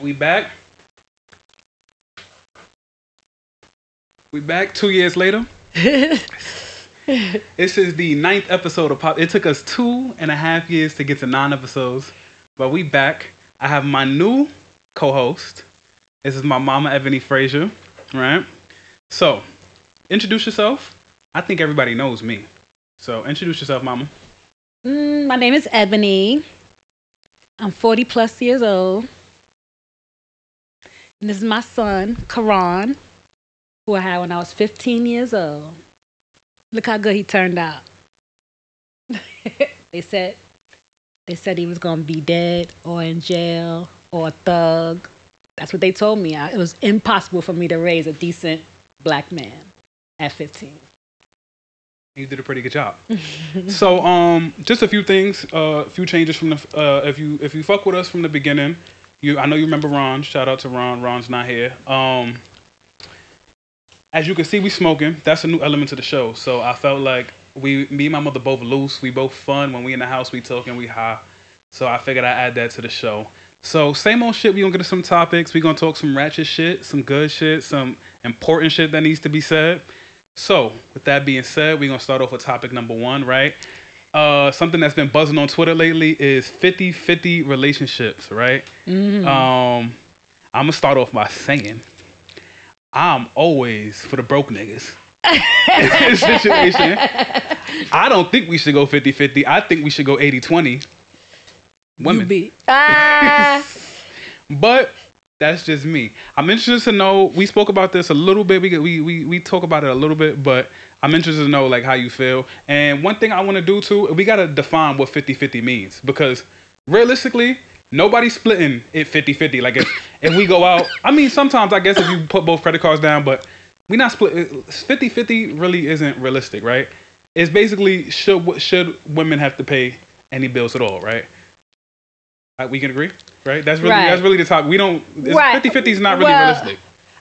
We back. We back two years later. this is the ninth episode of Pop. It took us two and a half years to get to nine episodes, but we back. I have my new co-host. This is my mama Ebony Frazier, right? So, introduce yourself. I think everybody knows me. So, introduce yourself, mama. Mm, my name is Ebony. I'm 40 plus years old. And this is my son, Karan, who I had when I was 15 years old. Look how good he turned out. they said they said he was gonna be dead or in jail or a thug. That's what they told me. I, it was impossible for me to raise a decent black man at 15. You did a pretty good job. so, um, just a few things, a uh, few changes from the. Uh, if you if you fuck with us from the beginning, you I know you remember Ron. Shout out to Ron. Ron's not here. Um, as you can see, we smoking. That's a new element to the show. So I felt like we, me and my mother both loose. We both fun. When we in the house, we talking, we high. So I figured I'd add that to the show. So same old shit. We gonna get to some topics. We gonna talk some ratchet shit, some good shit, some important shit that needs to be said. So with that being said, we gonna start off with topic number one, right? Uh, something that's been buzzing on Twitter lately is 50-50 relationships, right? Mm-hmm. Um, I'm gonna start off by saying I'm always for the broke niggas. situation. I don't think we should go 50 50. I think we should go 80 20. Women. Be, ah. but that's just me. I'm interested to know. We spoke about this a little bit. We we we we talk about it a little bit, but I'm interested to know like how you feel. And one thing I want to do too, we gotta define what 50-50 means because realistically, nobody's splitting it 50-50. Like if, if we go out, I mean, sometimes I guess if you put both credit cards down, but we not split 50-50 really isn't realistic, right? It's basically should should women have to pay any bills at all, right? We can agree, right? That's really right. that's really the talk. We don't right. 50-50 is not really well, realistic.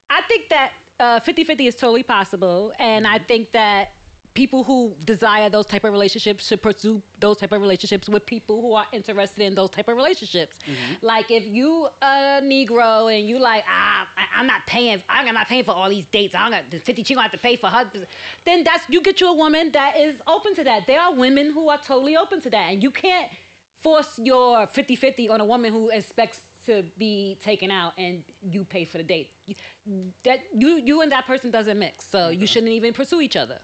I think that uh, 50-50 is totally possible and I think that people who desire those type of relationships should pursue those type of relationships with people who are interested in those type of relationships. Mm-hmm. Like if you a Negro and you like ah I, am not paying I'm not paying for all these dates. I'm gonna fifty she gonna have to pay for her. Then that's you get you a woman that is open to that. There are women who are totally open to that, and you can't force your 50-50 on a woman who expects to be taken out and you pay for the date. That you you and that person doesn't mix, so okay. you shouldn't even pursue each other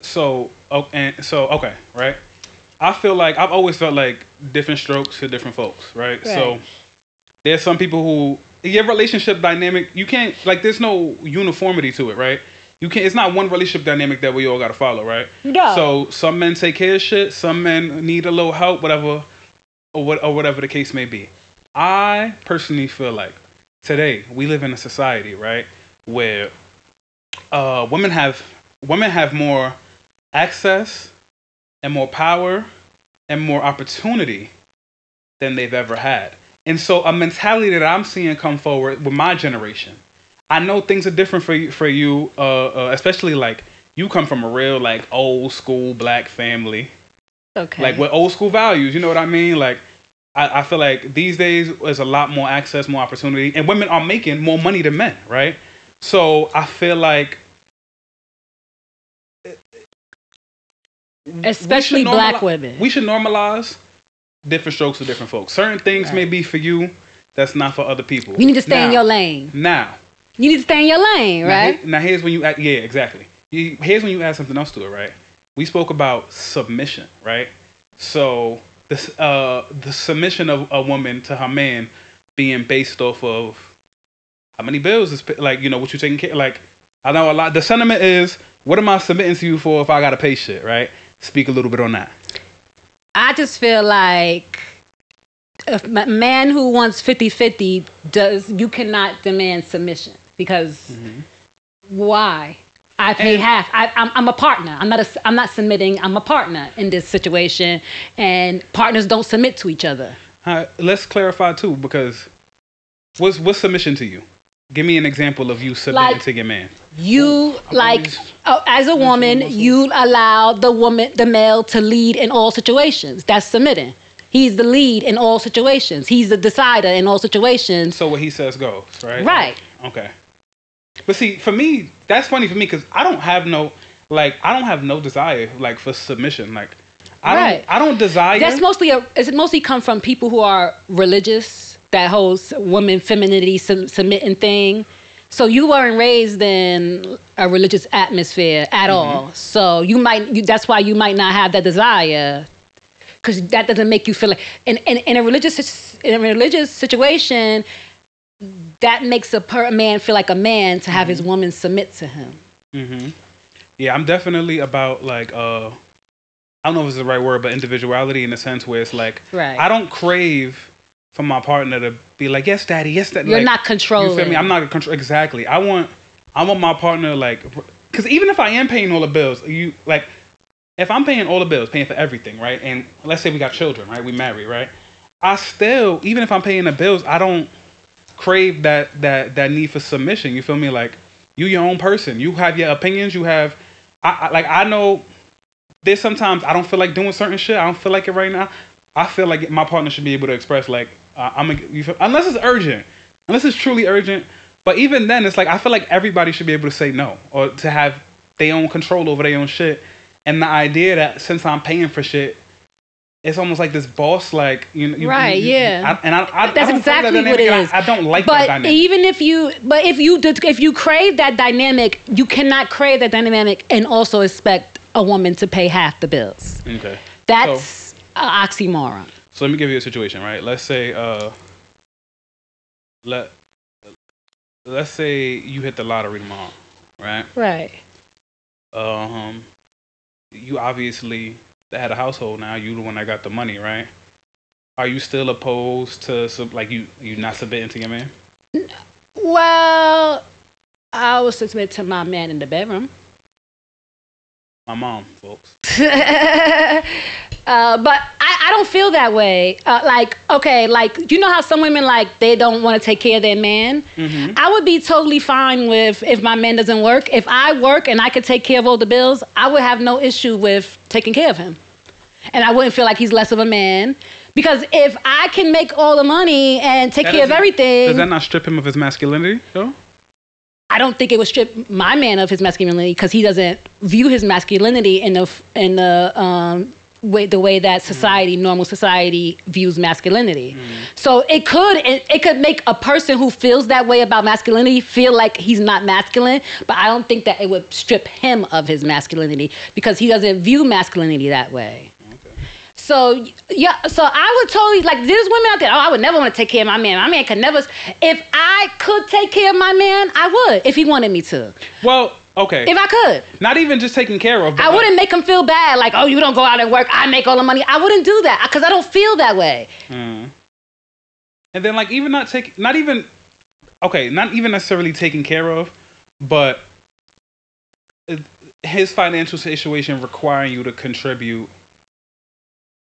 so oh, and so okay, right? I feel like I've always felt like different strokes to different folks, right? right? So there's some people who your relationship dynamic you can't like there's no uniformity to it, right? You can't. It's not one relationship dynamic that we all got to follow, right? No. So some men take care of shit, some men need a little help, whatever, or what, or whatever the case may be. I personally feel like today we live in a society, right, where uh, women have women have more access and more power and more opportunity than they've ever had. And so a mentality that I'm seeing come forward with my generation. I know things are different for you, for you, uh, uh, especially like you come from a real like old school black family. Okay. Like with old school values, you know what I mean? Like I, I feel like these days there's a lot more access, more opportunity, and women are making more money than men, right? So I feel like especially black women. We should normalize different strokes for different folks. Certain things right. may be for you, that's not for other people. You need to stay now, in your lane. Now, you need to stay in your lane, right? Now, now here's when you add, yeah, exactly. Here's when you add something else to it, right? We spoke about submission, right? So this uh the submission of a woman to her man being based off of how many bills is like you know what you taking care like I know a lot the sentiment is what am I submitting to you for if I gotta pay shit, right? Speak a little bit on that. I just feel like a man who wants 50-50 does you cannot demand submission because mm-hmm. why? I pay and, half. I, am I'm, I'm a partner. I'm not a, I'm not submitting. I'm a partner in this situation, and partners don't submit to each other. Uh, let's clarify too, because what's what's submission to you? Give me an example of you submitting like, to your man. You like uh, as a woman, you allow the woman, the male, to lead in all situations. That's submitting. He's the lead in all situations. He's the decider in all situations. So what he says goes, right? Right. Okay. But see, for me, that's funny for me because I don't have no like I don't have no desire like for submission. Like I Right. don't I don't desire. That's mostly a, it's mostly come from people who are religious. That whole woman femininity sub- submitting thing. So you weren't raised in a religious atmosphere at mm-hmm. all. So you might you, that's why you might not have that desire because that doesn't make you feel like in, in, in a religious in a religious situation that makes a, per, man feel like a man to have his woman submit to him. Yeah, I'm definitely about like uh I don't know if it's the right word, but individuality in the sense where it's like Right. I don't crave for my partner to be like, Yes, daddy, yes, daddy. You're like, not controlling. You feel me? I'm not control exactly. I want I want my partner like because even if I am paying all the bills, you like if I'm paying all the bills, paying for everything, right? And let's say we got children, right? We married, right? I still, even if I'm paying the bills, I don't crave that that that need for submission. You feel me? Like you your own person. You have your opinions. You have, I, I like I know. There's sometimes I don't feel like doing certain shit. I don't feel like it right now. I feel like my partner should be able to express like uh, I'm a, you feel, unless it's urgent, unless it's truly urgent. But even then, it's like I feel like everybody should be able to say no or to have their own control over their own shit. And the idea that since I'm paying for shit, it's almost like this boss like you know. you- Right, you- yeah. I, and I, I, I That's don't exactly that what it is. I, I don't like that but dynamic. even if you, but if you if you crave that dynamic, you cannot crave that dynamic and also expect a woman to pay half the bills. okay. That's an oxymoron. So let me give you a situation, right? Let's say uh let let's say you hit the lottery tomorrow, right? Right. Um you obviously had a household now, you the one that got the money, right? Are you still opposed to sub- like you you not submitting to your man? Well, I will submit to my man in the bedroom. My mom, folks. Uh, but I, I don't feel that way. Uh, like, okay, like you know how some women like they don't want to take care of their man. I would be totally fine with if my man doesn't work. If I work and I could take care of all the bills, I would have no issue with taking care of him, and I wouldn't feel like he's less of a man. Because if I can make all the money and take That care of everything, Does that not strip him of his masculinity, though? I don't think it would strip my man of his masculinity because he doesn't view his masculinity in the in the um, way the way that society, mm. normal society, views masculinity. Mm. So it could it, it could make a person who feels that way about masculinity feel like he's not masculine, but I don't think that it would strip him of his masculinity because he doesn't view masculinity that way. So yeah, so I would totally like there's women out there. Oh, I would never want to take care of my man. My man could never. If I could take care of my man, I would if he wanted me to. Well, okay. If I could, not even just taking care of. I like- wouldn't make him feel bad. Like, oh, you don't go out and work. I make all the money. I wouldn't do that because I don't feel that way. Mm. And then like even not take not even okay, not even necessarily taken care of, but his financial situation requiring you to contribute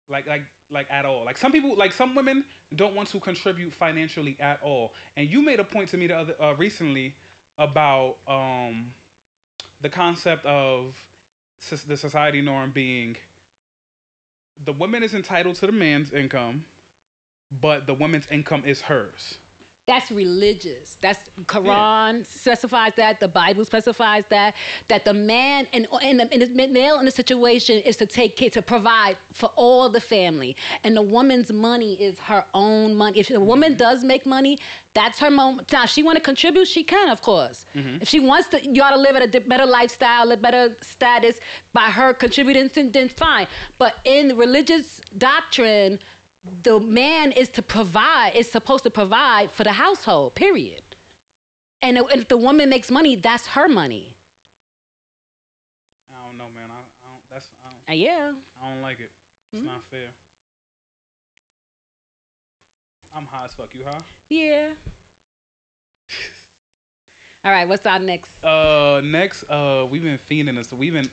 like like like at all. Like some people like some women don't want to contribute financially at all. And you made a point to me the other uh, recently about um the concept of the society norm being the woman is entitled to the man's income, but the woman's income is hers. That's religious. That's Quran specifies that. The Bible specifies that. That the man and and the, and the male in the situation is to take care to provide for all the family, and the woman's money is her own money. If the woman mm-hmm. does make money, that's her moment. Now, if she want to contribute, she can, of course. Mm-hmm. If she wants to, you ought to live at a better lifestyle, a better status by her contributing, then fine. But in religious doctrine, the man is to provide is supposed to provide for the household period and if the woman makes money that's her money I don't know, man. I, I don't. That's I don't, Uh, yeah I don't like it. It's not fair. I'm high as fuck. You high? yeah all right what's our next Uh, next, uh, we've been fiending this. We've been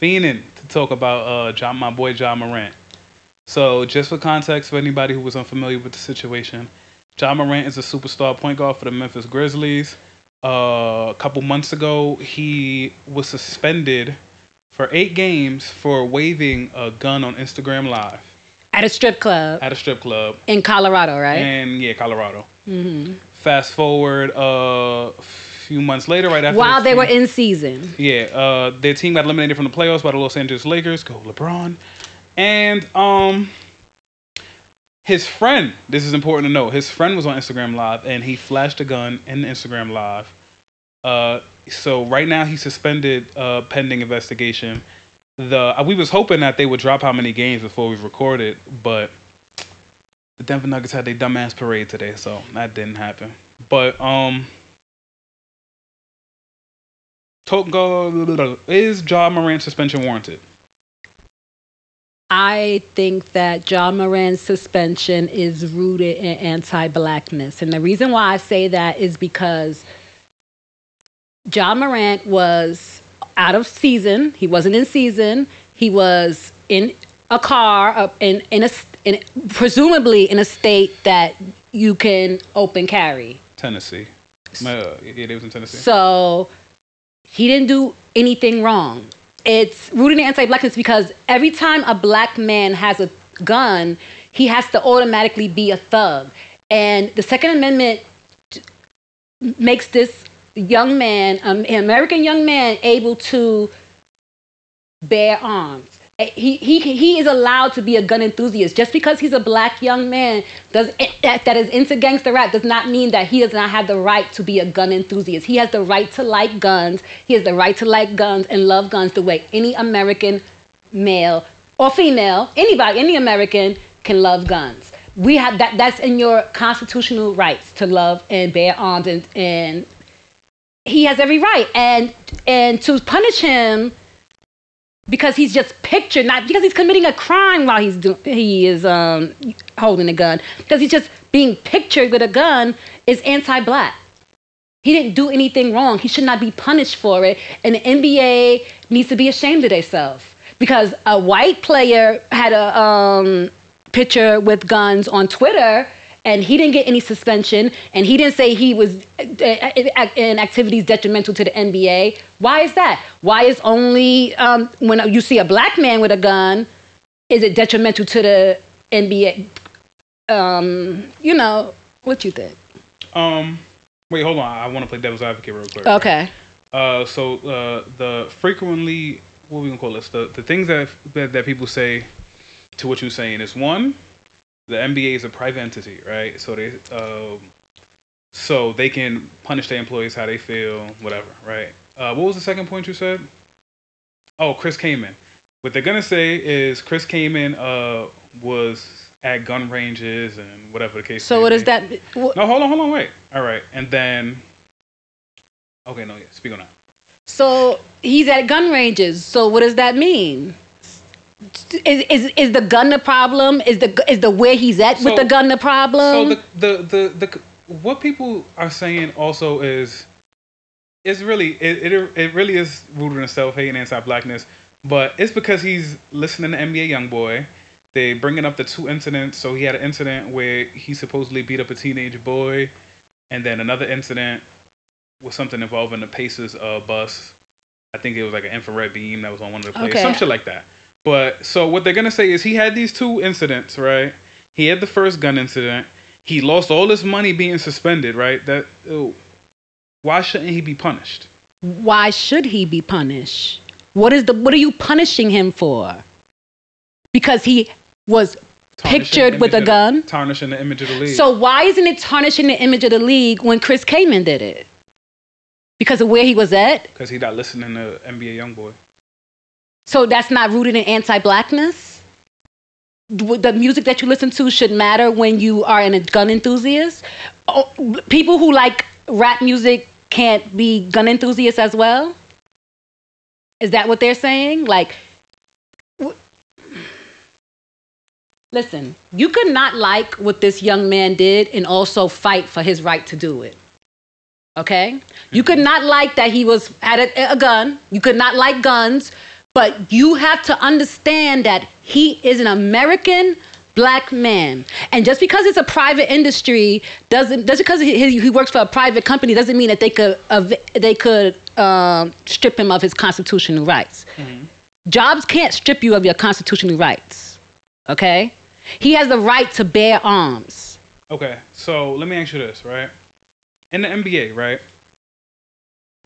fiending to talk about uh, Ja, my boy Ja Morant. So, just for context, for anybody who was unfamiliar with the situation, Ja Morant is a superstar point guard for the Memphis Grizzlies. Uh, a couple months ago, he was suspended for eight games for waving a gun on Instagram Live. At a strip club at a strip club in Colorado, right? And yeah Colorado. Mm-hmm. Fast forward uh, a few months later, right after While the they were in season. yeah, uh, their team got eliminated from the playoffs by the Los Angeles Lakers. Go LeBron, and um, his friend. This is important to know. His friend was on Instagram Live, and he flashed a gun in the Instagram Live. Uh, so right now he's suspended uh, pending investigation. The uh, we was hoping that they would drop how many games before we recorded, but the Denver Nuggets had their dumbass parade today, so that didn't happen. But um, to- go is Ja Morant suspension warranted? I think that Ja Morant's suspension is rooted in anti blackness. And the reason why I say that is because Ja Morant was out of season. He wasn't in season. He was in a car, uh, in, in a, in, presumably in a state that you can open carry. Tennessee. Uh, yeah, they was in Tennessee. So he didn't do anything wrong. It's rooted in anti-blackness because every time a black man has a gun, he has to automatically be a thug. And the Second Amendment makes this young man, um, an American young man, able to bear arms. Eh, He, he, he is allowed to be a gun enthusiast. Just because he's a black young man does, eh, that that is into gangster rap does not mean that he does not have the right to be a gun enthusiast. He has the right to like guns. He has the right to like guns and love guns the way any American male or female, anybody, any American can love guns. We have that. That's in your constitutional rights to love and bear arms, and, and he has every right. And and to punish him because he's just pictured, not because he's committing a crime while he's do, he is um, holding a gun, because he's just being pictured with a gun is anti-black. He didn't do anything wrong. He should not be punished for it. And the NBA needs to be ashamed of themselves because a white player had a um, picture with guns on Twitter and he didn't get any suspension and he didn't say he was uh, in activities detrimental to the NBA. Why is that? Why is only um, when you see a black man with a gun is it detrimental to the NBA? Um, you know, what you think? Um, wait, hold on. I want to play devil's advocate real quick. Okay. Uh, so uh, the frequently what we gonna call this? The the things that that, that people say to what you're saying is one, the NBA is a private entity, right? So they um, so they can punish their employees how they feel, whatever, right? Uh, what was the second point you said? Oh, Chris Kaman. What they're gonna say is Chris Kaman uh, was at gun ranges and whatever the case. So what is that? wh- No, hold on, hold on, wait. All right, and then. Okay, no, yeah, speak on that. So he's at gun ranges. So what does that mean? Is, is, is the gun the problem? Is the is the where he's at with the gun the problem? So the, the the the what people are saying also is it's really it it, it really is rooted in self hate and anti blackness, but it's because he's listening to NBA YoungBoy. They bringing up the two incidents. So he had an incident where he supposedly beat up a teenage boy, and then another incident was something involving the Pacers uh, bus. I think it was like an infrared beam that was on one of the players, Okay. some shit like that. But so what they're gonna say is he had these two incidents, right? He had the first gun incident. He lost all his money being suspended, right? That ew. why shouldn't he be punished? Why should he be punished? What is the what are you punishing him for? Because he was Tarnishing pictured with a the- gun. tarnishing the image of the league. So why isn't it tarnishing the image of the league when Chris Kaman did it? Because of where he was at? because he not listening to NBA YoungBoy. So that's not rooted in anti-blackness. The music that you listen to should matter when you are a gun enthusiast. Oh, people who like rap music can't be gun enthusiasts as well. Is that what they're saying? Like, w- listen, you could not like what this young man did and also fight for his right to do it. Okay? You could mm-hmm. not like that he was had a, a gun. You could not like guns, but you have to understand that he is an American black man. And just because it's a private industry doesn't just because he, he works for a private company doesn't mean that they could uh, they could um, strip him of his constitutional rights. Jobs can't strip you of your constitutional rights. Okay? He has the right to bear arms. Okay, so let me ask you this, right? In the NBA, right?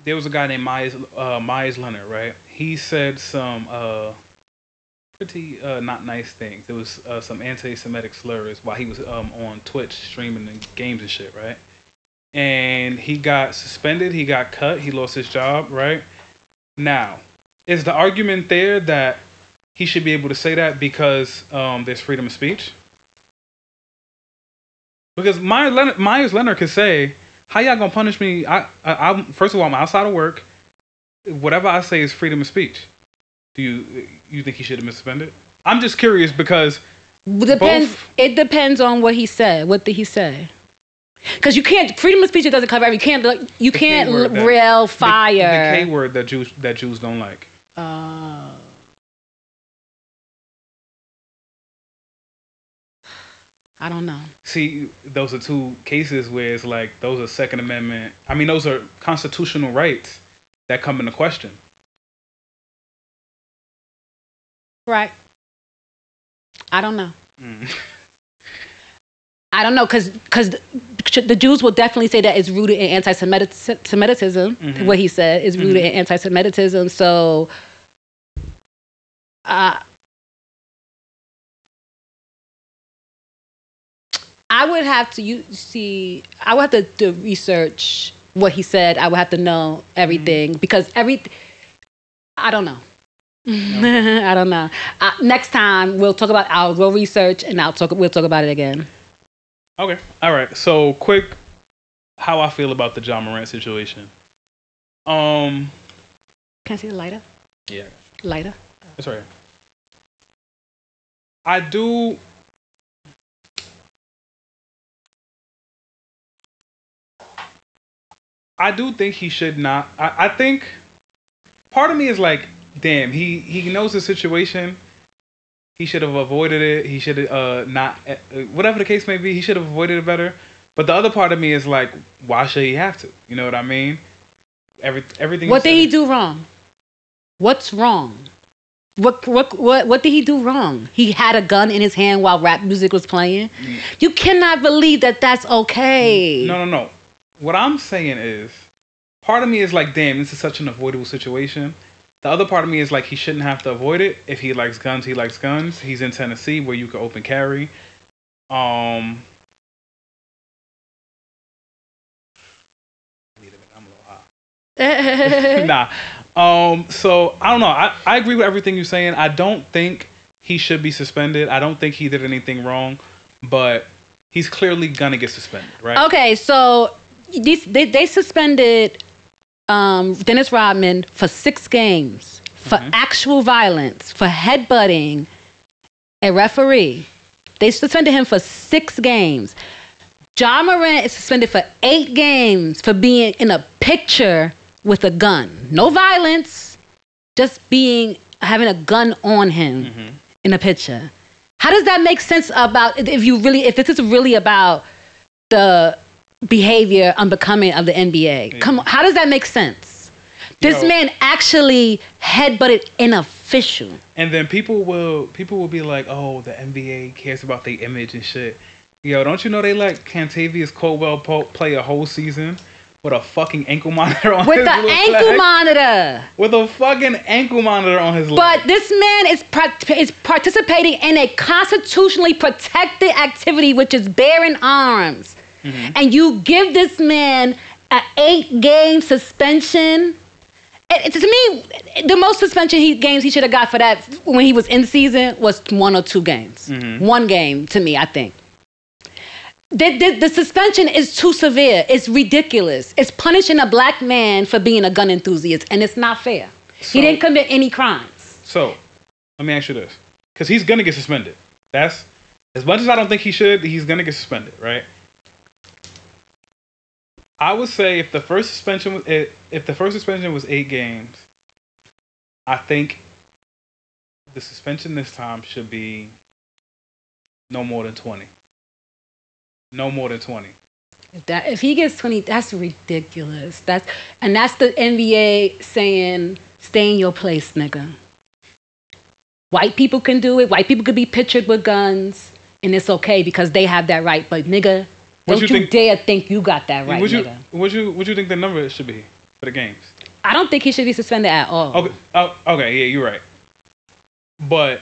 There was a guy named Meyers, uh, Meyers Leonard, right? He said some uh, pretty uh, not nice things. There was uh, some anti-Semitic slurs while he was um, on Twitch streaming games and shit, right? And he got suspended. He got cut. He lost his job, right? Now, is the argument there that he should be able to say that because um, there's freedom of speech? Because Meyers Leonard, Meyers Leonard could say, "How y'all gonna punish me? I, I, I'm first of all, I'm outside of work. Whatever I say is freedom of speech. Do you you think he should have been suspended? I'm just curious because Depends. Both- It depends on what he said. What did he say? Because you can't freedom of speech. It doesn't cover every. You can't. like, You can't rail the- fire. the, K word that Jews that Jews don't like. Uh, I don't know. See, those are two cases where it's like those are Second Amendment. I mean, those are constitutional rights that come into question. Right. I don't know. Mm. I don't know because because the Jews will definitely say that it's rooted in anti-Semitism. Mhm. What he said is rooted in anti-Semitism. So, uh, I would have to you see. I would have to do research what he said. I would have to know everything because every. I don't know. I don't know. Uh, next time we'll talk about. I'll go research and I'll talk. We'll talk about it again. Okay, all right. So, quick, how I feel about the Ja Morant situation. Um, Can I see the lighter? yeah, Lighter. that's right. I do. I do think he should not. I, I think part of me is like, damn, he he knows the situation. He should have avoided it. He should have uh, not, uh, whatever the case may be. He should have avoided it better. But the other part of me is like, why should he have to? You know what I mean? Every everything. What did he do wrong? What's wrong? What, what what what did he do wrong? He had a gun in his hand while rap music was playing. You cannot believe that that's okay. No, no, no. What I'm saying is, part of me is like, damn, this is such an avoidable situation. The other part of me is like, he shouldn't have to avoid it. If he likes guns, he likes guns. He's in Tennessee where you can open carry. Um. Wait a minute, I'm a little high. nah. Um. So I don't know. I, I agree with everything you're saying. I don't think he should be suspended. I don't think he did anything wrong, but he's clearly gonna get suspended, right? Okay, so these, they they suspended um, Dennis Rodman for six games for Mhm. actual violence, for headbutting a referee. They suspended him for six games. Ja Morant is suspended for eight games for being in a picture with a gun. No violence, just being having a gun on him Mhm. in a picture. How does that make sense about if you really if this is really about the behavior unbecoming of the NBA? Come on, how does that make sense? This man actually headbutted an official. And then people will people will be like, "Oh, the NBA cares about their image and shit." Yo, don't you know they let Kentavious Caldwell po- play a whole season with a fucking ankle monitor on With his the ankle leg? monitor. With a fucking ankle monitor on his leg. But this man is part- is participating in a constitutionally protected activity, which is bearing arms, Mm-hmm. and you give this man an eight game suspension. It, it- to me, the most suspension he, games he should have got for that when he was in season was one or two games. Mm-hmm. One game to me, I think. The, the, the suspension is too severe. It's ridiculous. It's punishing a black man for being a gun enthusiast, and it's not fair. So- he didn't commit any crimes. So, let me ask you this. Because he's going to get suspended. That's, as much as I don't think he should, he's going to get suspended, right? I would say if the first suspension was, if the first suspension was eight games, I think the suspension this time should be no more than 20. No more than 20. If, that, if he gets 20, that's ridiculous. That's and that's the NBA saying, "Stay in your place, nigga." White people can do it. White people could be pictured with guns. and it's okay because they have that right. But nigga, What don't you you, think- dare think you got that right, would you nigga. would you would you think the number should be for the games? I don't think he should be suspended at all. Okay, oh, okay, yeah, you're right. But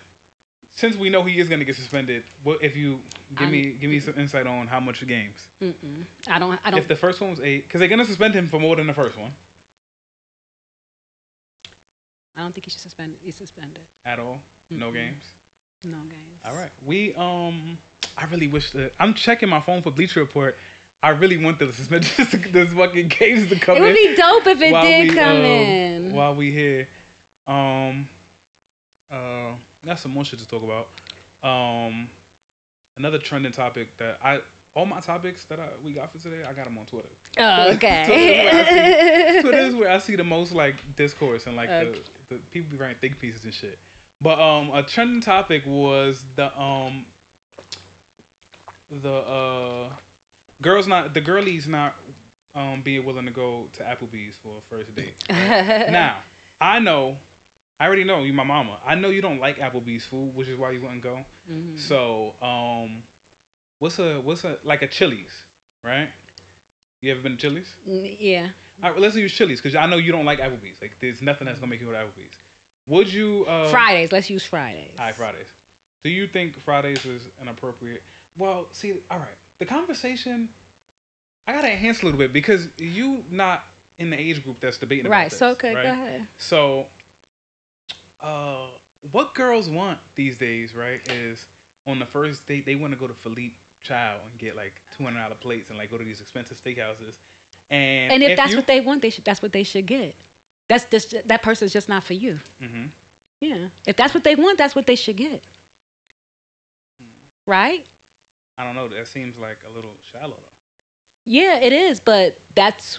since we know he is going to get suspended, what if you give I'm- me give me some insight on how much games? I don't. I don't. If the first one was eight, because they're going to suspend him for more than the first one I don't think he should suspend. He's suspended. at all. No games. No games. All right. We um, I really wish that I'm checking my phone for Bleacher Report. I really want the suspension this fucking games to come in. It would in. be dope if it did we, come um, in. while we here. Um, uh, got some more shit to talk about. Um, another trending topic that I all my topics that I we got for today, I got them on Twitter. oh, okay. Twitter is where I see the most like discourse and like Okay. the, the people be writing think pieces and shit. But um, a trending topic was the um, the uh, girls not the girlies not um being willing to go to Applebee's for a first date. now I know. I already know you, my mama. I know you don't like Applebee's food, which is why you wouldn't go. Mhm. So, um, what's a what's a like a Chili's, right? You ever been to Chili's? Mm, yeah. All right, let's use Chili's because I know you don't like Applebee's. Like, there's nothing that's gonna make you go to Applebee's. Would you? Uh, Fridays. Let's use Fridays. All right, Fridays. Do you think Fridays is an appropriate? Well, see, all right. The conversation, I gotta enhance a little bit because you not in the age group that's debating. Right. About So this, okay. right? Go ahead. So, uh, what girls want these days, right, is on the first date they want to go to Philippe Chow and get like two hundred dollar plates and like go to these expensive steakhouses. And And if, that's you, what they want, they should. That's what they should get. That's just that person's just not for you. Mm-hmm. Yeah. If that's what they want, that's what they should get. Right? I don't know. That seems like a little shallow. Though. Yeah, it is, but that's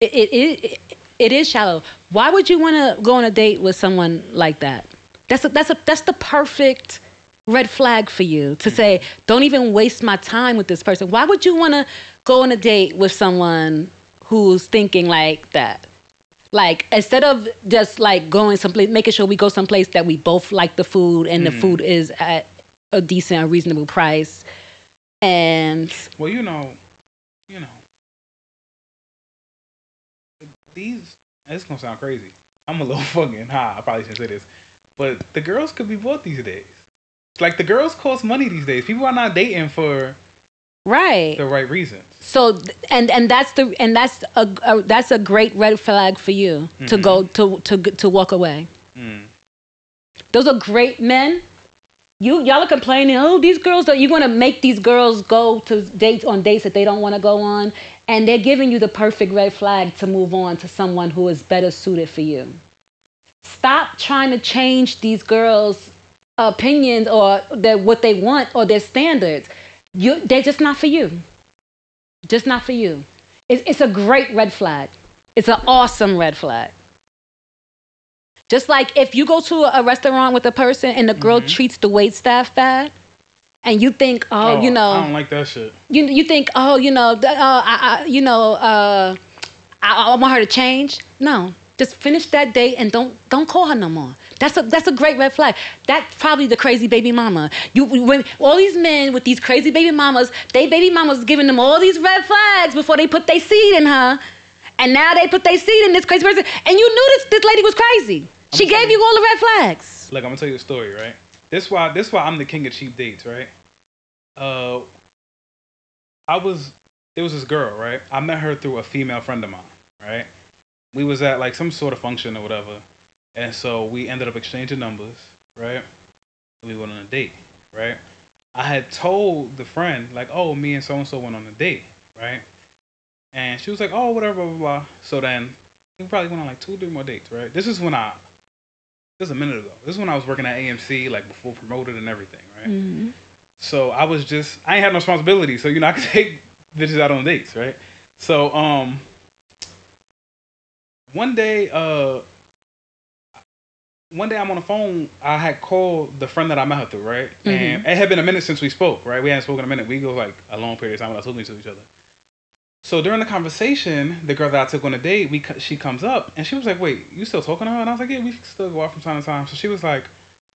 it. It, it, it is shallow. Why would you want to go on a date with someone like that? That's a, that's a that's the perfect red flag for you to say, don't even waste my time with this person. Why would you want to go on a date with someone who's thinking like that? Like instead of just like going someplace, making sure we go someplace that we both like the food and the mm. food is at a decent, a reasonable price, and Well, you know, you know, these. It's gonna sound crazy. I'm a little fucking high. I probably shouldn't say this, but the girls could be bought these days. Like the girls cost money these days. People are not dating for right. the right reasons. So and and that's the and that's a, a that's a great red flag for you to go to to to walk away. Mm. Those are great men. You y'all are complaining. Oh, these girls are. You want to make these girls go to dates on dates that they don't want to go on, and they're giving you the perfect red flag to move on to someone who is better suited for you. Stop trying to change these girls' opinions or their what they want or their standards. You, they're just not for you. Just not for you. It's, it's a great red flag. It's an awesome red flag. Just like if you go to a restaurant with a person and the girl treats the wait staff bad, and you think, oh, you know, I don't like that shit. you you think, oh, you know, uh, I, I, you know, uh, I, I want her to change. No, just finish that date and don't don't call her no more. That's a that's a great red flag. That's probably the crazy baby mama. You when all these men with these crazy baby mamas, they baby mamas giving them all these red flags before they put their seed in her, and now they put their seed in this crazy person, and you knew this this lady was crazy. She gave you all the red flags. Look, I'm gonna tell you a story, right? This why this why I'm the king of cheap dates, right? Uh, I was there was this girl, right? I met her through a female friend of mine, right? We was at like some sort of function or whatever, and so we ended up exchanging numbers, right? We went on a date, right? I had told the friend like, oh, me and so and so went on a date, right? And she was like, oh, whatever, blah blah blah. So then we probably went on like two, three more dates, right? This is when I this is a minute ago. This is when I was working at AMC, like before promoted and everything, right? Mm-hmm. So I was just I ain't had no responsibility, so you know I could take bitches out on dates, right? So um one day uh one day I'm on the phone, I had called the friend that I met her through, right? And it had been a minute since we spoke, right? We hadn't spoken a minute. We go like a long period of time without talking to each other. So during the conversation, the girl that I took on a date, we she comes up and she was like, "Wait, you still talking to her?" And I was like, "Yeah, we still go out from time to time." So she was like,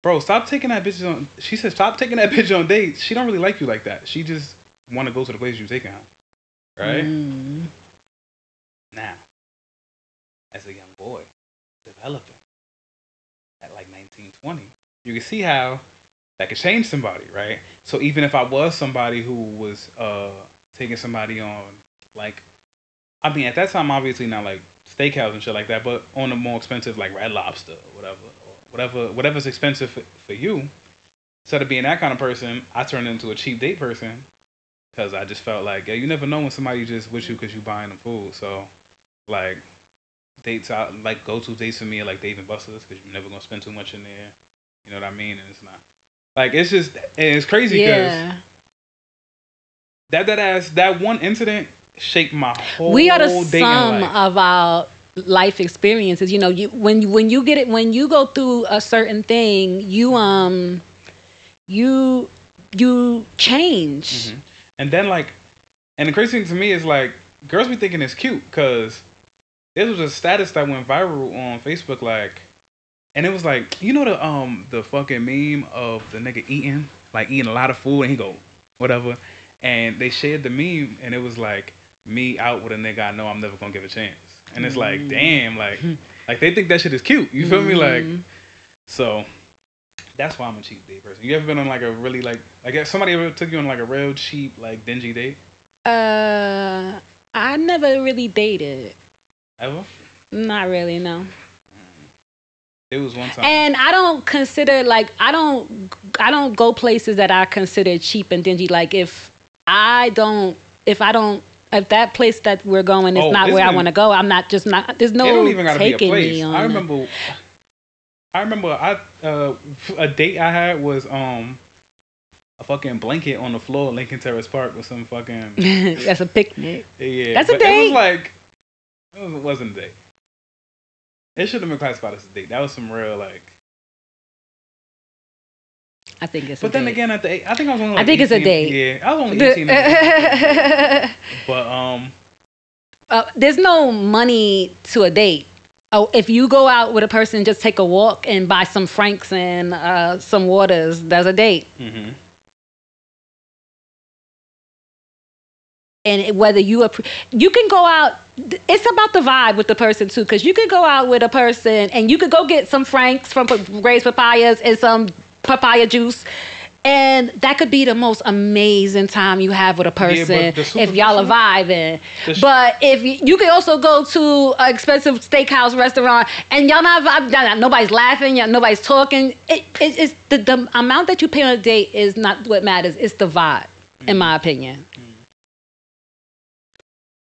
bro, stop taking that bitch on. She said, stop taking that bitch on dates. She don't really like you like that. She just want to go to the place you taking her, right? Mm. Now, as a young boy, developing at like 19, 20, you can see how that could change somebody, right? So even if I was somebody who was uh taking somebody on, like, I mean, at that time, obviously not like steakhouse and shit like that, but on a more expensive like Red Lobster or whatever, or whatever, whatever's expensive for, for you. Instead of being that kind of person, I turned into a cheap date person because I just felt like, yeah, you never know when somebody just with you because you're buying them food. So, like, dates out, like go to dates for me are like Dave and Buster's because you're never gonna spend too much in there. You know what I mean? And it's not like it's just and it's crazy because Yeah. that that ass that one incident shaped my whole we are the sum life. of our life experiences you know you when you when you get it when you go through a certain thing you um you you change Mhm. And then like, and the crazy thing to me is like, girls be thinking it's cute because this was a status that went viral on Facebook, like, and it was like, you know the um the fucking meme of the nigga eating, like eating a lot of food, and he go whatever, and they shared the meme, and it was like me out with a nigga I know I'm never gonna give a chance, and it's like, damn, like, like they think that shit is cute. You feel me? Like, so that's why I'm a cheap date person. You ever been on like a really like like somebody ever took you on like a real cheap like dingy date uh i never really dated ever? not really no It was one time. and i don't consider like i don't i don't go places that i consider cheap and dingy like if i don't if i don't if that place that we're going is Oh, not where I want to go, I'm not just not. There's no it don't even gotta be a taking place. me on. I it. remember. I remember. I uh, a date I had was um a fucking blanket on the floor, Lincoln Terrace Park, with some fucking That's a picnic. yeah. That's a but It date. was like it was, it wasn't a date. It should have been classified as a date. That was some real like. I think it's. But then date. again, at the eight, I think I was only. I Like think it's a date. Yeah, I was only eighteen. but um, uh, there's no money to a date. Oh, if you go out with a person, just take a walk and buy some franks and uh, some waters. That's a date. mhm. And whether you appre- you can go out, it's about the vibe with the person too. Because you could go out with a person and you could go get some franks from Gray's Papayas and some papaya juice. And that could be the most amazing time you have with a person super- if y'all are vibing. But if you, you could also go to an expensive steakhouse restaurant and y'all not nah, nobody's laughing, y'all, nobody's talking. It, it, it's the, the amount that you pay on a date is not what matters. It's the vibe, in my opinion.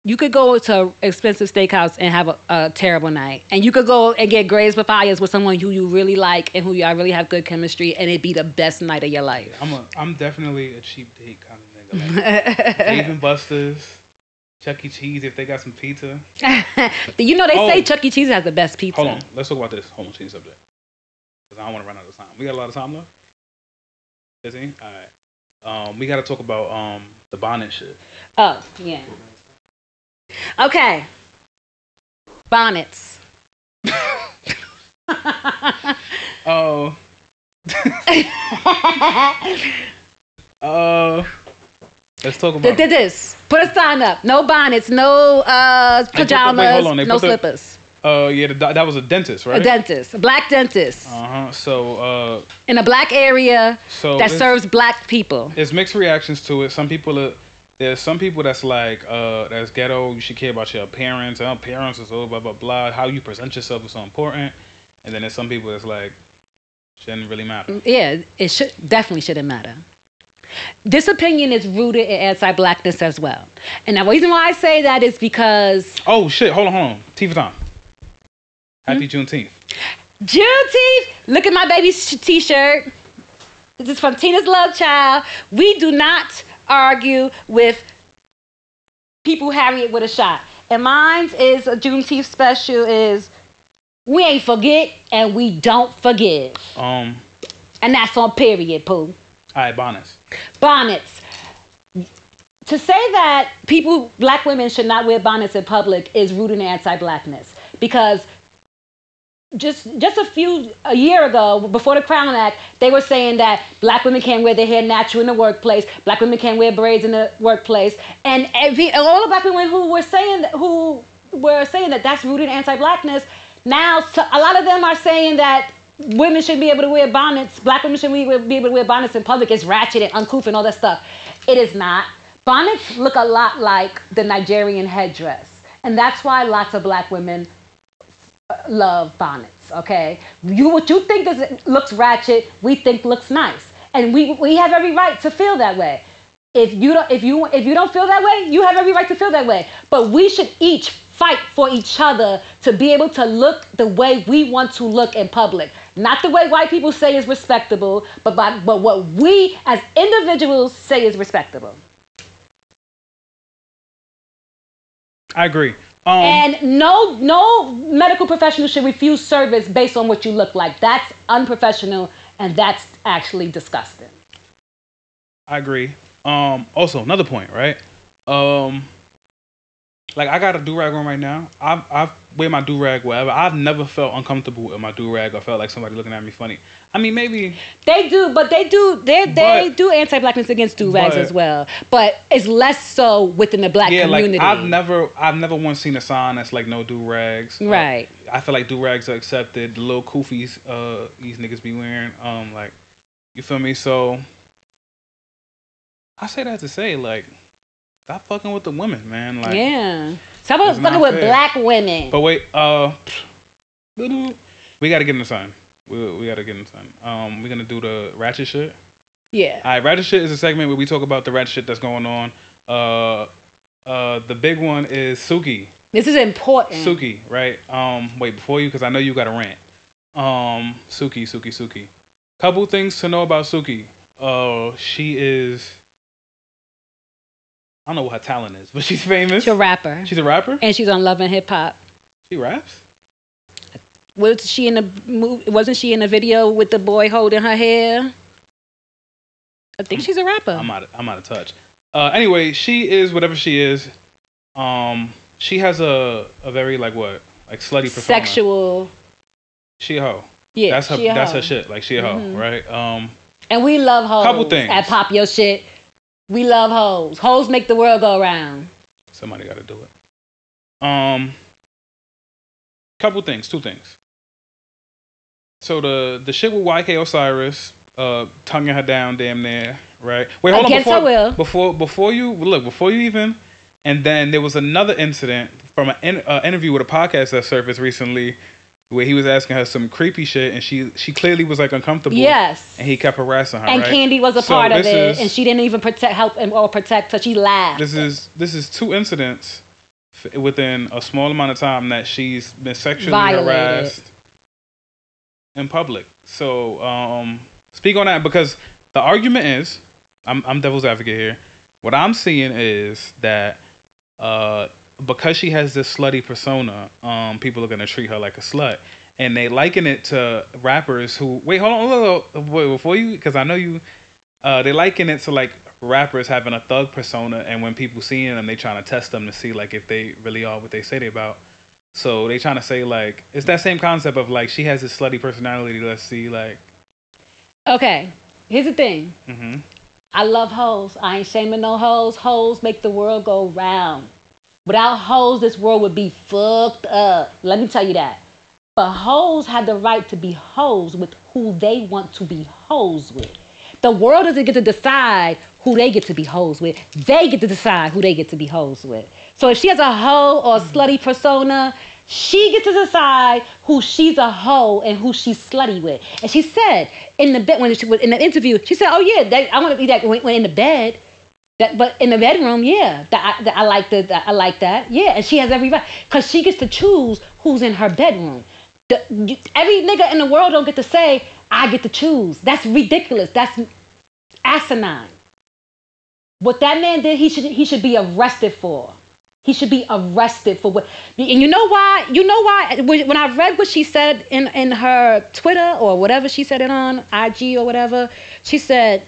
You could go to an expensive steakhouse and have a, a terrible night, and you could go and get Gray's papayas with someone who you really like and who y'all really have good chemistry, and it'd be the best night of your life. I'm a I'm definitely a cheap date kind of nigga. Like, Dave and Buster's, Chuck E. Cheese if they got some pizza. you know they say Oh. Chuck E. Cheese has the best pizza. Hold on, let's talk about this. On, change subject. Because I don't want to run out of time. We got a lot of time left. Busy? All right. Um, we got to talk about um the bonnet shit. Oh yeah. Okay. Bonnets. Oh. uh, let's talk about. Did did this. Put a sign up. No bonnets. No uh, wait, pajamas. hold on, they no slippers. Uh, yeah, the, that was a dentist, right? A dentist. A black dentist. uh huh. So, uh, in a black area so that serves black people. There's mixed reactions to it. Some people are. There's some people that's like, uh, that's ghetto. You should care about your appearance. And appearance is all blah blah blah. How you present yourself is so important. And then there's some people that's like, shouldn't really matter. Yeah, it should definitely shouldn't matter. This opinion is rooted in anti-blackness as well, and the reason why I say that is because Oh shit! Hold on, hold on. For time. Happy Hmm? Juneteenth. Juneteenth. Look at my baby's t-shirt. This is from Tina's Love Child. We do not argue with people Harriet with a shot. And mine is a Juneteenth special is we ain't forget and we don't forgive. Um. And that's on period, Pooh. All right, bonnets. Bonnets. To say that people, black women should not wear bonnets in public is rooted in anti-blackness because just just a few a year ago before the Crown Act, they were saying that black women can't wear their hair natural in the workplace. Black women can't wear braids in the workplace, and every, all the black women who were saying that, who were saying that that's rooted in anti-blackness. Now, a lot of them are saying that women should be able to wear bonnets. Black women should be be able to wear bonnets in public. It's ratchet and uncouth and all that stuff. It is not. Bonnets look a lot like the Nigerian headdress, and that's why lots of black women love bonnets. Okay, you what you think is looks ratchet, we think looks nice, and we we have every right to feel that way. If you don't if you if you don't feel that way, you have every right to feel that way. But we should each fight for each other to be able to look the way we want to look in public. Not the way white people say is respectable, but by, but what we as individuals say is respectable. I agree. Um, and no no medical professional should refuse service based on what you look like. That's unprofessional and that's actually disgusting. I agree. Um, also, another point, right? Um, like I got a do rag on right now. I've I've wear my do rag wherever. I've never felt uncomfortable with my do rag or felt like somebody looking at me funny. I mean, maybe they do, but they do they they do anti blackness against do rags as well. But it's less so within the black yeah, community. like I've never I've never once seen a sign that's like no do rags. Right. Uh, I feel like do rags are accepted. The little kufis uh these niggas be wearing um like you feel me so. I say that to say like Stop fucking with the women, man. Like, yeah. Stop fucking with black women. But wait, uh, we got to get in the sun. We, we got to get in the sun. Um, we're gonna do the ratchet shit. Yeah. All right, ratchet shit is a segment where we talk about the ratchet shit that's going on. Uh, uh, the big one is Suki. This is important. Suki, right? Um, wait before you, because I know you got a rant. Um, Suki, Suki, Suki. Couple things to know about Suki. Uh, she is I don't know what her talent is, but she's famous. She's a rapper. She's a rapper, and she's on Love and Hip Hop. She raps. Was she in the movie? Wasn't she in the video with the boy holding her hair? I think I'm, she's a rapper. I'm out. Of, I'm out of touch. Uh, anyway, she is whatever she is. Um, she has a a very like what like slutty persona. Sexual. She a hoe. Yeah, that's her. That's her shit. Like she a hoe, mm-hmm. right? Um, and we love hoes. Couple things at Pop Your Shit. We love hoes. Hoes make the world go round. Somebody got to do it. Um, couple things, two things. So the the shit with YK Osiris, uh, tonguing her down, damn near, right? Wait, hold Against on. Before, before before you look, before you even, and then there was another incident from an uh, interview with a podcast that surfaced recently where he was asking her some creepy shit and she she clearly was like uncomfortable. Yes. And he kept harassing her. And right? Kandi was a so part of it, is, and she didn't even protect help him or protect her. She laughed. This is this is two incidents within a small amount of time that she's been sexually Violated. harassed in public. So um, speak on that because the argument is, I'm I'm devil's advocate here. What I'm seeing is that uh, because she has this slutty persona, um, people are gonna treat her like a slut, and they liken it to rappers who. Wait, hold on, hold on, wait, before you, because I know you. Uh, they liken it to like rappers having a thug persona, and when people seeing them, they trying to test them to see like if they really are what they say they about. So they trying to say like it's that same concept of like she has this slutty personality. Let's see, like. Okay, here's the thing. Mm-hmm. I love hoes. I ain't shaming no hoes. Hoes make the world go round. Without hoes, this world would be fucked up. Let me tell you that. But hoes have the right to be hoes with who they want to be hoes with. The world doesn't get to decide who they get to be hoes with. They get to decide who they get to be hoes with. So if she has a hoe or a slutty persona, she gets to decide who she's a hoe and who she's slutty with. And she said in the bed when she was in the interview, she said, "Oh yeah, I want to be that when, when in the bed." That, but in the bedroom, yeah, that I, that I like the, that I like that, yeah, and she has every right because she gets to choose who's in her bedroom. The, every nigga in the world don't get to say I get to choose. That's ridiculous. That's asinine. What that man did, he should he should be arrested for. He should be arrested for what. And you know why? You know why? When I read what she said in in her Twitter or whatever she said it on IG or whatever, she said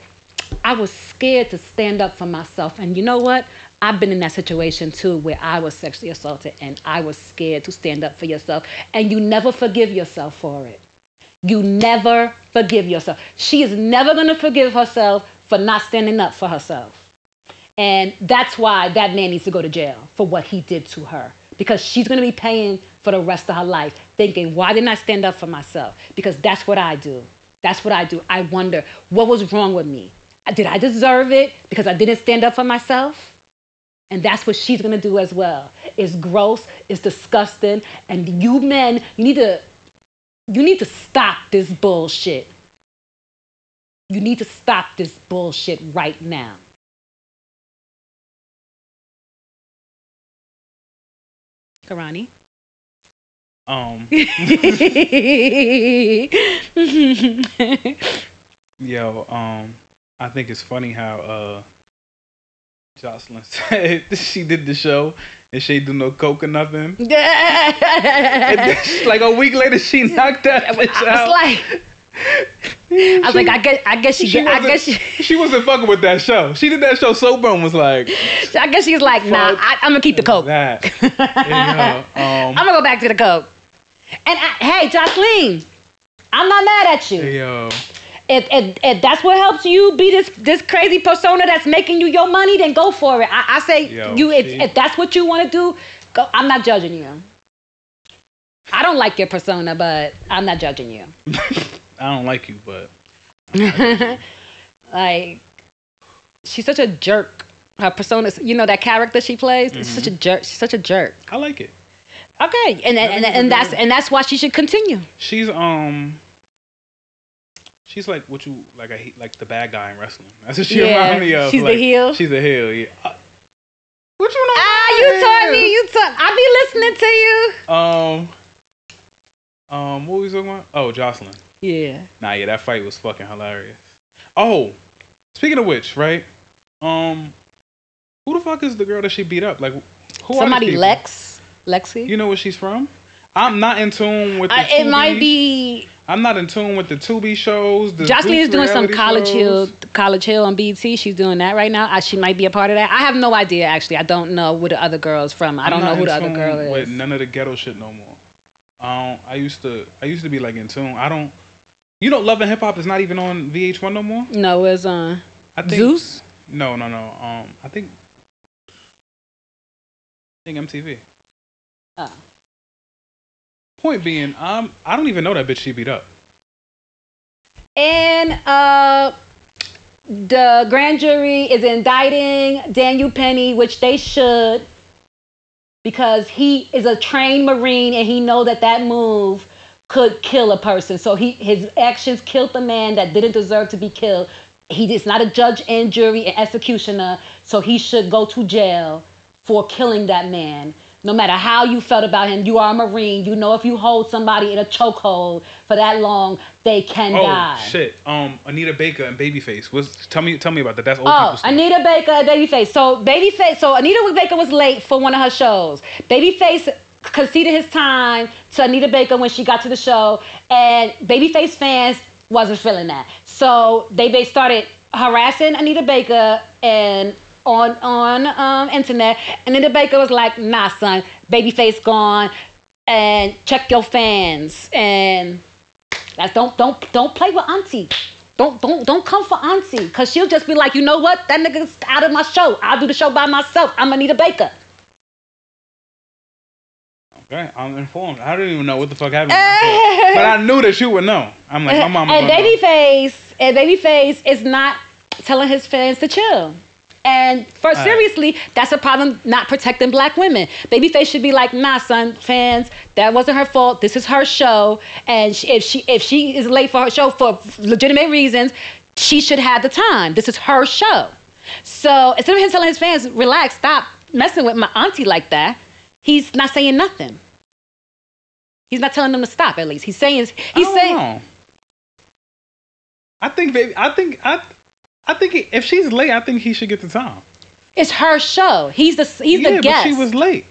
I was scared to stand up for myself. And you know what? I've been in that situation too where I was sexually assaulted and I was scared to stand up for yourself. And you never forgive yourself for it. You never forgive yourself. She is never going to forgive herself for not standing up for herself. And that's why that man needs to go to jail for what he did to her. Because she's going to be paying for the rest of her life thinking, why didn't I stand up for myself? Because that's what I do. That's what I do. I wonder, what was wrong with me? Did I deserve it because I didn't stand up for myself? And that's what she's gonna do as well. It's gross, it's disgusting, and you men, you need to you need to stop this bullshit. You need to stop this bullshit right now. Karani? Um, yo, um, I think it's funny how uh Joseline said she did the show and she do no coke or nothing. And then, like a week later, she knocked that bitch I out. was like, I was like, I guess, I guess she, she I wasn't, guess she, she wasn't fucking with that show. She did that show sober and was like, I guess she's like, nah, I, I'm gonna keep the coke. that. Yeah, um, I'm gonna go back to the coke. And I, hey, Joseline, I'm not mad at you. yo, If, if, if that's what helps you be this this crazy persona that's making you your money, then go for it. I, I say Yo, you if, if that's what you want to do, go. I'm not judging you. I don't like your persona, but I'm not judging you. I don't like you, but Like she's such a jerk. Her persona, you know that character she plays, is such a jerk. She's such a jerk. I like it. Okay, and and, and, and that's and that's why she should continue. She's um. She's like what you like. I hate like the bad guy in wrestling. That's what she Yeah, reminds me of. she's the like, heel? She's a heel. Yeah. Uh, what you know? Ah, you taught me. You taught. I be listening to you. Um. Um. What was we talking about? Oh, Joseline. Yeah. Nah, yeah, that fight was fucking hilarious. Oh, speaking of which, right? Um, who the fuck is the girl that she beat up? Like, who? Somebody? Lex. Lexi. You know where she's from? I'm not in tune with. The Uh, it might be. I'm not in tune with the Tubi shows. The Joseline is doing some College Hill. College Hill on BT. She's doing that right now. I, she might be a part of that. I have no idea actually. I don't know who the other girl's from. I don't know who the other girl With is. none of the ghetto shit no more. Um, I used to. I used to be like in tune. I don't. You know, Love and Hip Hop is not even on VH1 no more. No, it's on I think Zeus. No, no, no. Um, I think. I think MTV. Oh. Point being, um, I don't even know that bitch she beat up. And uh, the grand jury is indicting Daniel Penny, which they should, because he is a trained Marine and he know that that move could kill a person. So he his actions killed the man that didn't deserve to be killed. He is not a judge and jury and executioner, so he should go to jail for killing that man. No matter how you felt about him, you are a Marine. You know if you hold somebody in a chokehold for that long, they can Oh die. shit! Um, Anita Baker and Babyface. Was tell me, tell me about that. That's old Oh. Anita Baker and Babyface. So Babyface, so Anita Baker was late for one of her shows. Babyface conceded his time to Anita Baker when she got to the show, and Babyface fans wasn't feeling that. So they, they started harassing Anita Baker and on on um, internet. And then the Baker was like, "Nah, son, Babyface gone, and check your fans and." That's don't don't don't play with Auntie. Don't don't don't come for Auntie, cause she'll just be like, you know what? That nigga's out of my show. I'll do the show by myself. I'm Anita Baker. Okay, I'm informed. I didn't even know what the fuck happened, but I knew that you would know. I'm like, my mama. and. Babyface and Babyface is not telling his fans to chill. And for seriously, that's a problem not protecting black women. Babyface should be like, nah, son, fans, that wasn't her fault. This is her show. And she, if she if she is late for her show for legitimate reasons, she should have the time. This is her show. So instead of him telling his fans, relax, stop messing with my auntie like that, he's not saying nothing. He's not telling them to stop. At least he's saying I he's don't saying know. I think, baby. I think I. I think he, if she's late, I think he should get the time. it's her show. He's the he's yeah, the guest. but she was late.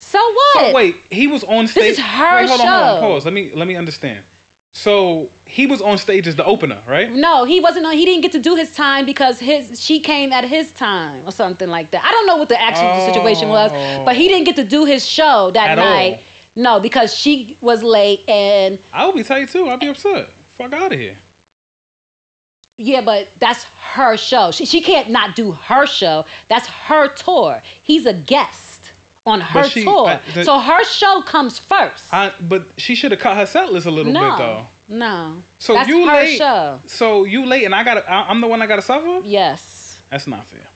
so what? So wait, he was on stage. This is her wait, hold on, hold on, show. pause. Let me let me understand. So he was on stage as the opener, right? No, he wasn't on. He didn't get to do his time because his she came at his time or something like that. I don't know what the actual oh. situation was, Oh. but he didn't get to do his show that At night. all. No, because she was late and I would be tight too. I'd be upset. Fuck out of here. Yeah, but that's her show. She she can't not do her show. That's her tour. He's a guest on her she- tour, I- the- so her show comes first. I, but she should have cut her set list a little no, bit though. no. So that's you her late. show. So you late, and I got. to I'm the one that got to suffer. Yes, That's not fair.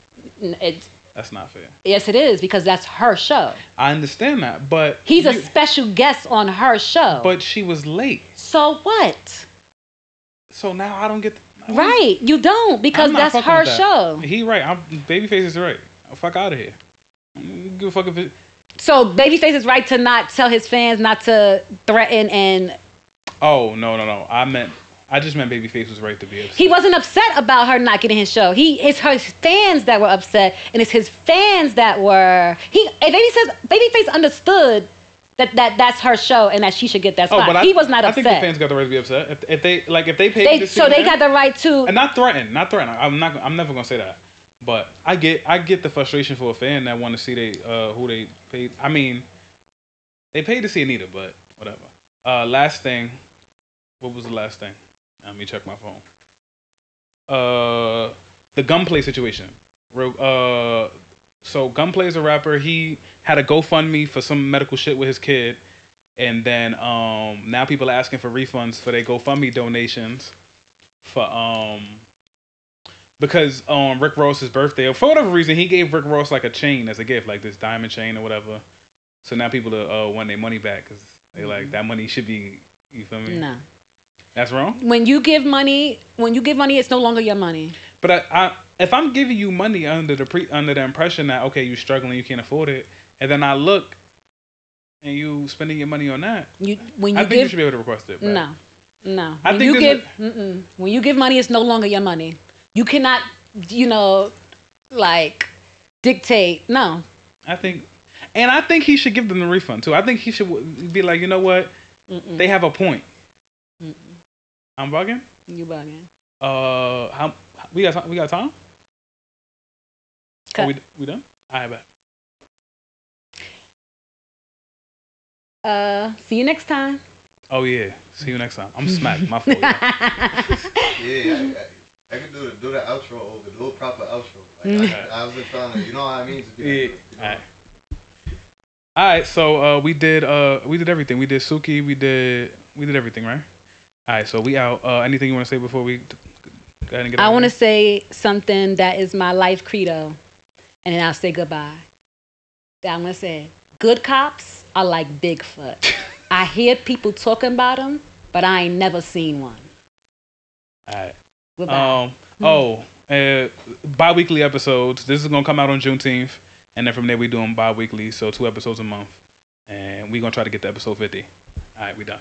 It's That's not fair. yes, it is because that's her show. I understand that, but He's a special guest on her show. But she was late, so what? so now I don't get. I Right, you don't because that's her that. show. He right. I'm babyface is right. Fuck out of here. Give a fuck if it. So Babyface is right to not tell his fans not to threaten, and Oh no no no! I meant. I just meant babyface was right to be upset. he wasn't upset about her not getting his show. He it's her fans that were upset, and it's his fans that were he. And Baby says Babyface understood that that that's her show and that she should get that oh, spot. but I, he was not I upset. I think the fans got the right to be upset. If, if they like, if they paid they so they got the right to. and not threaten, not threaten. I'm not. I'm never gonna say that. But I get. I get the frustration for a fan that want to see they uh who they paid. I mean, they paid to see Anita, but whatever. Uh, last thing. What was the last thing? Let me check my phone. Uh, the gunplay situation. Uh, so gunplay is a rapper. He had a GoFundMe for some medical shit with his kid, and then um now people are asking for refunds for their GoFundMe donations for um because on Rick Ross's birthday, or for whatever reason, he gave Rick Ross like a chain as a gift, like this diamond chain or whatever. So now people are, uh, want their money back because they like that money should be. You feel me? no, That's wrong. when you give money, when you give money, it's no longer your money. But I, I, if I'm giving you money under the pre, under the impression that okay, you're struggling, you can't afford it, and then I look, and you spending your money on that, You when you I think you should be able to request it. back. No, no. I when think you give mm-mm. when you give money, it's no longer your money. You cannot, you know, like dictate. No, I think, and I think he should give them the refund too. I think he should be like, you know what, they have a point. I'm bugging. you bugging. Uh, how we got we got time? Cut. Oh, we we done? All right, bet. Uh, see you next time. Oh yeah. See you next time. I'm smacked. My fault. yeah. Yeah, I, I, I can do the do the outro over, do a proper outro. Like, I, I've been trying to, you know what I mean? To be Yeah. like, you know, All right. All right. So uh, we did uh we did everything. We did Suki. We did we did everything, right? All right. So we out. Uh, anything you want to say before we go ahead and get? Out? I want to say something that is my life credo, and then I'll say goodbye. I'm gonna say, good cops are like Bigfoot. I hear people talking about them, but I ain't never seen one. All right. Goodbye. Um. Oh, uh, bi-weekly episodes. This is gonna come out on Juneteenth, and then from there we doing bi-weekly, so two episodes a month, and we gonna try to get to episode fifty. All right, we done.